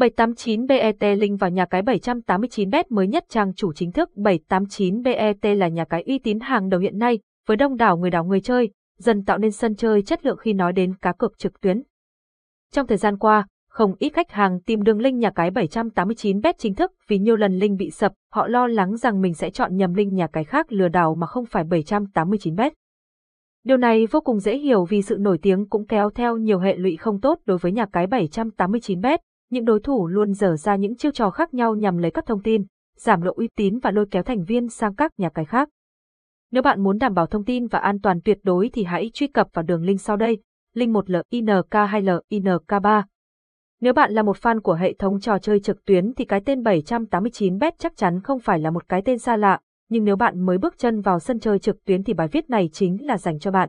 789BET link vào nhà cái 789bet mới nhất trang chủ chính thức 789BET là nhà cái uy tín hàng đầu hiện nay, với đông đảo người đảo người chơi, dần tạo nên sân chơi chất lượng khi nói đến cá cược trực tuyến. Trong thời gian qua, không ít khách hàng tìm đường link nhà cái 789bet chính thức vì nhiều lần link bị sập, họ lo lắng rằng mình sẽ chọn nhầm link nhà cái khác lừa đảo mà không phải 789bet. Điều này vô cùng dễ hiểu vì sự nổi tiếng cũng kéo theo nhiều hệ lụy không tốt đối với nhà cái 789bet, những đối thủ luôn dở ra những chiêu trò khác nhau nhằm lấy cắp thông tin, giảm độ uy tín và lôi kéo thành viên sang các nhà cái khác. Nếu bạn muốn đảm bảo thông tin và an toàn tuyệt đối thì hãy truy cập vào đường link sau đây, link 1LINK2LINK3. Nếu bạn là một fan của hệ thống trò chơi trực tuyến thì cái tên 789bet chắc chắn không phải là một cái tên xa lạ, nhưng nếu bạn mới bước chân vào sân chơi trực tuyến thì bài viết này chính là dành cho bạn.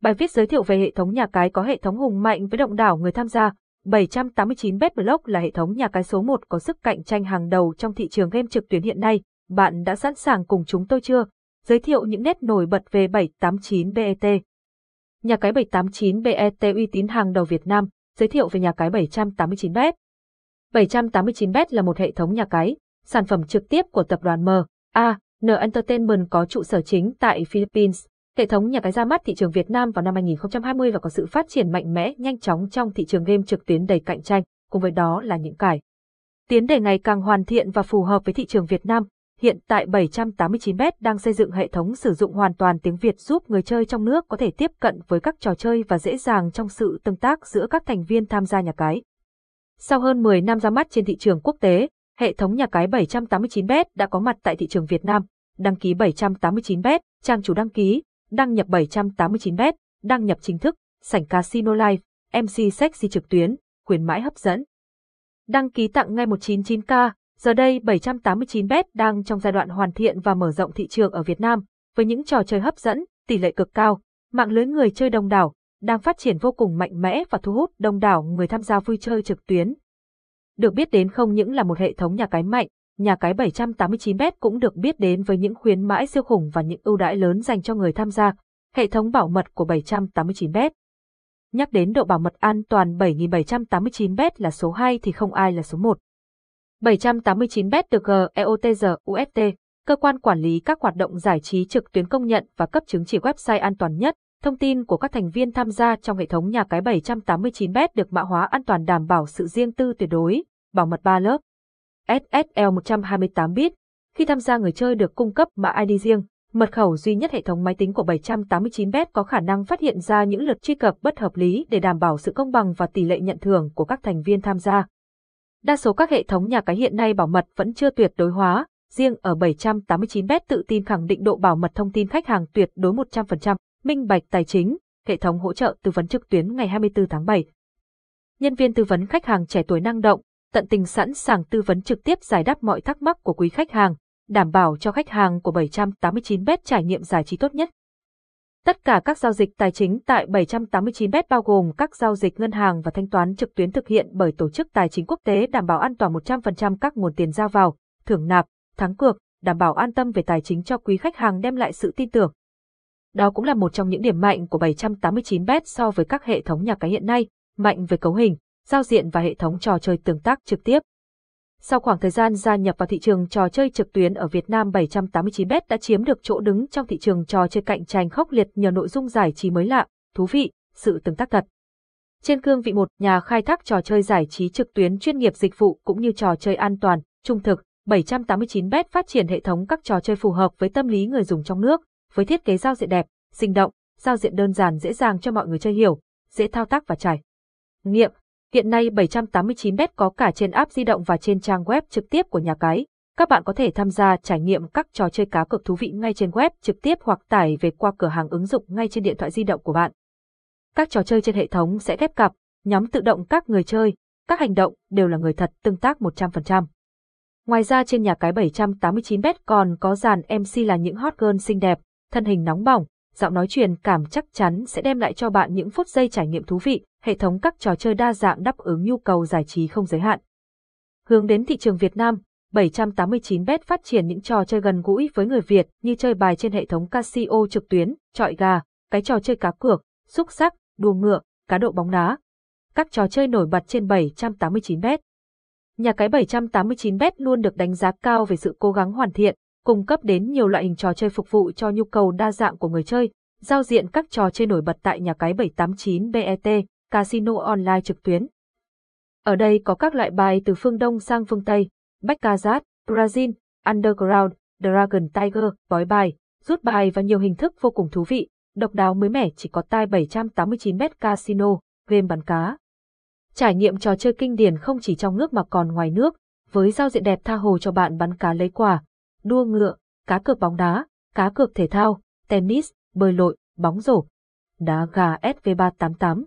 Bài viết giới thiệu về hệ thống nhà cái có hệ thống hùng mạnh với động đảo người tham gia. 789 BetBlock là hệ thống nhà cái số 1 có sức cạnh tranh hàng đầu trong thị trường game trực tuyến hiện nay. Bạn đã sẵn sàng cùng chúng tôi chưa? Giới thiệu những nét nổi bật về 789bet. Nhà cái 789bet uy tín hàng đầu Việt Nam, giới thiệu về nhà cái 789bet. 789bet là một hệ thống nhà cái, sản phẩm trực tiếp của tập đoàn M. A. N Entertainment có trụ sở chính tại Philippines. Hệ thống nhà cái ra mắt thị trường Việt Nam vào năm 2020 và có sự phát triển mạnh mẽ nhanh chóng trong thị trường game trực tuyến đầy cạnh tranh, cùng với đó là những cải tiến để ngày càng hoàn thiện và phù hợp với thị trường Việt Nam. Hiện tại 789bet đang xây dựng hệ thống sử dụng hoàn toàn tiếng Việt giúp người chơi trong nước có thể tiếp cận với các trò chơi và dễ dàng trong sự tương tác giữa các thành viên tham gia nhà cái. Sau hơn 10 năm ra mắt trên thị trường quốc tế, hệ thống nhà cái 789bet đã có mặt tại thị trường Việt Nam, đăng ký 789bet, trang chủ đăng ký, đăng nhập 789bet, đăng nhập chính thức, sảnh casino live, MC sexy trực tuyến, khuyến mãi hấp dẫn. Đăng ký tặng ngay 199k, giờ đây 789bet đang trong giai đoạn hoàn thiện và mở rộng thị trường ở Việt Nam, với những trò chơi hấp dẫn, tỷ lệ cực cao, mạng lưới người chơi đông đảo, đang phát triển vô cùng mạnh mẽ và thu hút đông đảo người tham gia vui chơi trực tuyến. Được biết đến không những là một hệ thống nhà cái mạnh, nhà cái 789bet cũng được biết đến với những khuyến mãi siêu khủng và những ưu đãi lớn dành cho người tham gia, hệ thống bảo mật của 789bet. Nhắc đến độ bảo mật an toàn 7789bet là số 2 thì không ai là số 1. 789bet được GEOTG UST, cơ quan quản lý các hoạt động giải trí trực tuyến công nhận và cấp chứng chỉ website an toàn nhất. Thông tin của các thành viên tham gia trong hệ thống nhà cái 789bet được mã hóa an toàn đảm bảo sự riêng tư tuyệt đối, bảo mật 3 lớp. SSL 128 bit. Khi tham gia người chơi được cung cấp mã ID riêng, mật khẩu duy nhất hệ thống máy tính của 789bet có khả năng phát hiện ra những lượt truy cập bất hợp lý để đảm bảo sự công bằng và tỷ lệ nhận thưởng của các thành viên tham gia. Đa số các hệ thống nhà cái hiện nay bảo mật vẫn chưa tuyệt đối hóa, riêng ở 789bet tự tin khẳng định độ bảo mật thông tin khách hàng tuyệt đối 100%, minh bạch tài chính, hệ thống hỗ trợ tư vấn trực tuyến ngày 24 tháng 7. Nhân viên tư vấn khách hàng trẻ tuổi năng động, tận tình sẵn sàng tư vấn trực tiếp giải đáp mọi thắc mắc của quý khách hàng, đảm bảo cho khách hàng của 789bet trải nghiệm giải trí tốt nhất. Tất cả các giao dịch tài chính tại 789bet bao gồm các giao dịch ngân hàng và thanh toán trực tuyến thực hiện bởi tổ chức tài chính quốc tế đảm bảo an toàn 100% các nguồn tiền ra vào, thưởng nạp, thắng cược, đảm bảo an tâm về tài chính cho quý khách hàng đem lại sự tin tưởng. Đó cũng là một trong những điểm mạnh của 789bet so với các hệ thống nhà cái hiện nay, mạnh về cấu hình, giao diện và hệ thống trò chơi tương tác trực tiếp. Sau khoảng thời gian gia nhập vào thị trường trò chơi trực tuyến ở Việt Nam 789bet đã chiếm được chỗ đứng trong thị trường trò chơi cạnh tranh khốc liệt nhờ nội dung giải trí mới lạ, thú vị, sự tương tác thật. Trên cương vị một nhà khai thác trò chơi giải trí trực tuyến chuyên nghiệp dịch vụ cũng như trò chơi an toàn, trung thực, 789bet phát triển hệ thống các trò chơi phù hợp với tâm lý người dùng trong nước, với thiết kế giao diện đẹp, sinh động, giao diện đơn giản dễ dàng cho mọi người chơi hiểu, dễ thao tác và trải nghiệm, Hiện nay 789bet có cả trên app di động và trên trang web trực tiếp của nhà cái. Các bạn có thể tham gia trải nghiệm các trò chơi cá cược thú vị ngay trên web trực tiếp hoặc tải về qua cửa hàng ứng dụng ngay trên điện thoại di động của bạn. Các trò chơi trên hệ thống sẽ ghép cặp, nhóm tự động các người chơi, các hành động đều là người thật tương tác 100%. Ngoài ra trên nhà cái 789bet còn có dàn MC là những hot girl xinh đẹp, thân hình nóng bỏng, giọng nói truyền cảm chắc chắn sẽ đem lại cho bạn những phút giây trải nghiệm thú vị, hệ thống các trò chơi đa dạng đáp ứng nhu cầu giải trí không giới hạn. Hướng đến thị trường Việt Nam, 789bet phát triển những trò chơi gần gũi với người Việt như chơi bài trên hệ thống Casio trực tuyến, trọi gà, cái trò chơi cá cược, xúc sắc, đua ngựa, cá độ bóng đá. Các trò chơi nổi bật trên 789bet. Nhà cái 789bet luôn được đánh giá cao về sự cố gắng hoàn thiện, cung cấp đến nhiều loại hình trò chơi phục vụ cho nhu cầu đa dạng của người chơi, giao diện các trò chơi nổi bật tại nhà cái 789bet, casino online trực tuyến. Ở đây có các loại bài từ phương Đông sang phương Tây, Baccarat, Brazil, Underground, Dragon Tiger, bói bài, rút bài và nhiều hình thức vô cùng thú vị, độc đáo mới mẻ chỉ có tai 789 mét casino, game bắn cá. Trải nghiệm trò chơi kinh điển không chỉ trong nước mà còn ngoài nước, với giao diện đẹp tha hồ cho bạn bắn cá lấy quả, đua ngựa, cá cược bóng đá, cá cược thể thao, tennis, bơi lội, bóng rổ, đá gà SV388,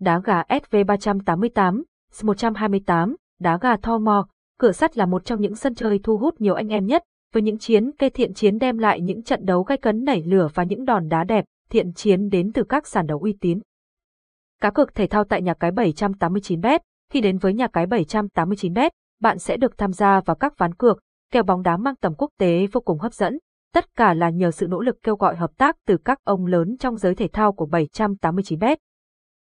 đá gà SV388, 128, đá gà Tho Mò, cửa sắt là một trong những sân chơi thu hút nhiều anh em nhất, với những chiến cây thiện chiến đem lại những trận đấu gay cấn nảy lửa và những đòn đá đẹp, thiện chiến đến từ các sàn đấu uy tín. Cá cược thể thao tại nhà cái 789bet, khi đến với nhà cái 789bet, bạn sẽ được tham gia vào các ván cược, kèo bóng đá mang tầm quốc tế vô cùng hấp dẫn. Tất cả là nhờ sự nỗ lực kêu gọi hợp tác từ các ông lớn trong giới thể thao của 789bet.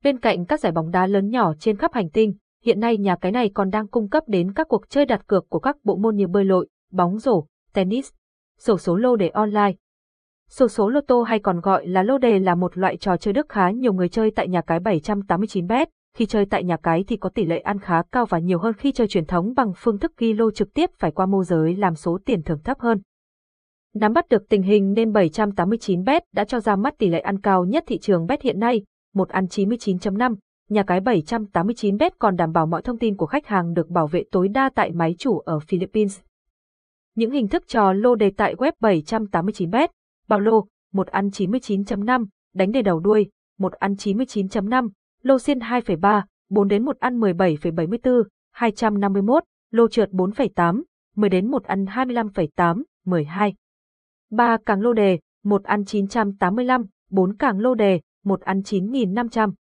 Bên cạnh các giải bóng đá lớn nhỏ trên khắp hành tinh, hiện nay nhà cái này còn đang cung cấp đến các cuộc chơi đặt cược của các bộ môn như bơi lội, bóng rổ, tennis, sổ số lô đề online. Sổ số lô tô hay còn gọi là lô đề là một loại trò chơi đức khá nhiều người chơi tại nhà cái 789bet. Khi chơi tại nhà cái thì có tỷ lệ ăn khá cao và nhiều hơn khi chơi truyền thống bằng phương thức ghi lô trực tiếp phải qua môi giới làm số tiền thưởng thấp hơn. Nắm bắt được tình hình nên 789bet đã cho ra mắt tỷ lệ ăn cao nhất thị trường bet hiện nay, một ăn 99.5, nhà cái 789bet còn đảm bảo mọi thông tin của khách hàng được bảo vệ tối đa tại máy chủ ở Philippines. Những hình thức trò lô đề tại web 789bet, bao lô, một ăn 99.5, đánh đề đầu đuôi, một ăn 99.5, lô xiên 2,3, 4 đến một ăn 17,74, 251, lô trượt 4,8, 10 đến một ăn 25,8, 12. 3 càng lô đề, 1 ăn 985, 4 càng lô đề, một ăn 9.500.